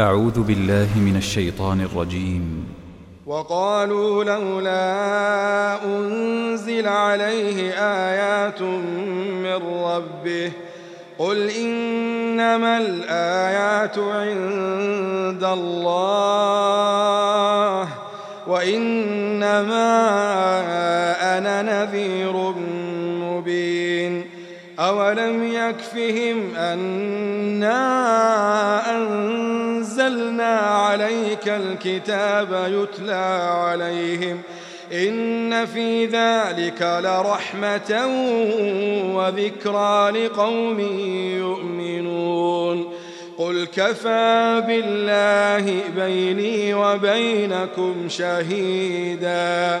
أعوذ بالله من الشيطان الرجيم. وقالوا لولا أنزل عليه آيات من ربه قل إنما الآيات عند الله وإنما أنا نذير أولم يكفهم أنا أنزلنا عليك الكتاب يتلى عليهم إن في ذلك لرحمة وذكرى لقوم يؤمنون قل كفى بالله بيني وبينكم شهيدا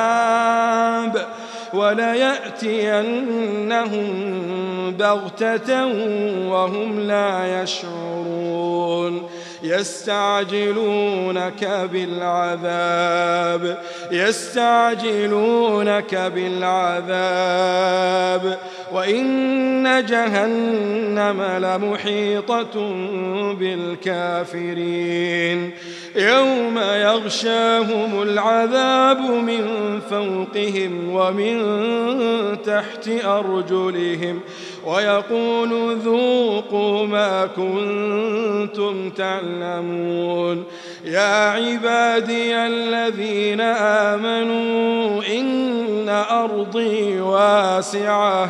وليأتينهم بغتة وهم لا يشعرون. يستعجلونك بالعذاب يستعجلونك بالعذاب. وإن جهنم لمحيطة بالكافرين. يوم يغشاهم العذاب من فوقهم ومن تحت أرجلهم ويقول ذوقوا ما كنتم تعلمون. يا عبادي الذين آمنوا إن أرضي واسعة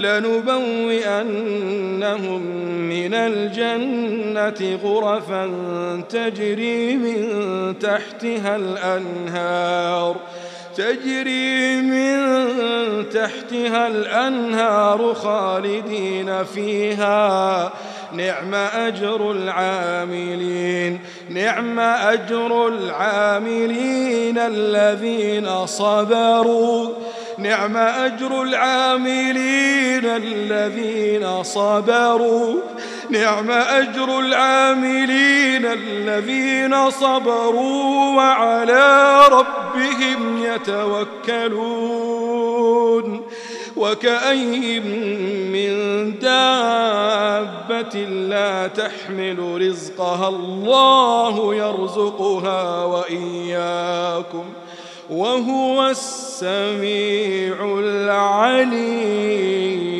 لنبوئنهم من الجنة غرفا تجري من تحتها الأنهار تجري من تحتها الأنهار خالدين فيها. نعم أجر العاملين نعم أجر العاملين الذين صبروا نعم أجر العاملين الذين صبروا. نعم أجر العاملين الذين صبروا وعلى ربهم يتوكلون. وكأي من دابة لا تحمل رزقها الله يرزقها وإياكم. وهو السميع العليم.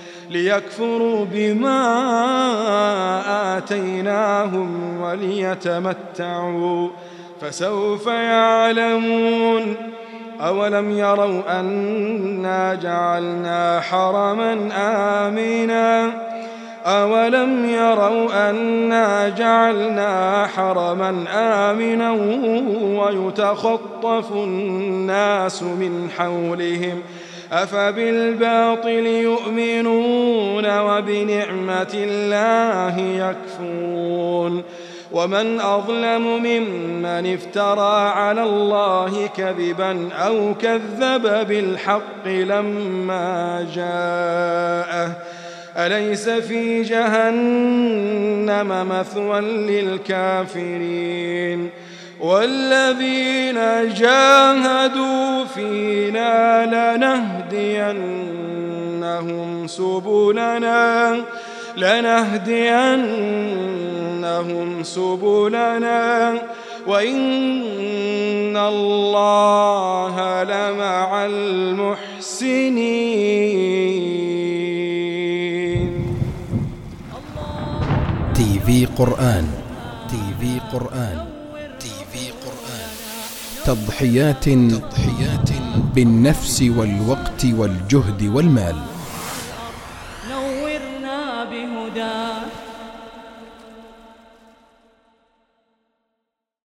ليكفروا بما آتيناهم وليتمتعوا فسوف يعلمون أولم يروا أنا جعلنا حرما آمنا أولم يروا أنا جعلنا حرما آمنا ويتخطف الناس من حولهم أفبالباطل يؤمنون وبنعمة الله يكفرون ومن أظلم ممن افترى على الله كذبا أو كذب بالحق لما جاءه. أليس في جهنم مثوى للكافرين؟ والذين جاهدوا فينا لنهدينهم سبلنا لنهدينهم سبلنا. وإن الله لمع المحسنين. تي في قرآن تي في قرآن. تضحيات تضحيات بالنفس والوقت والجهد والمال.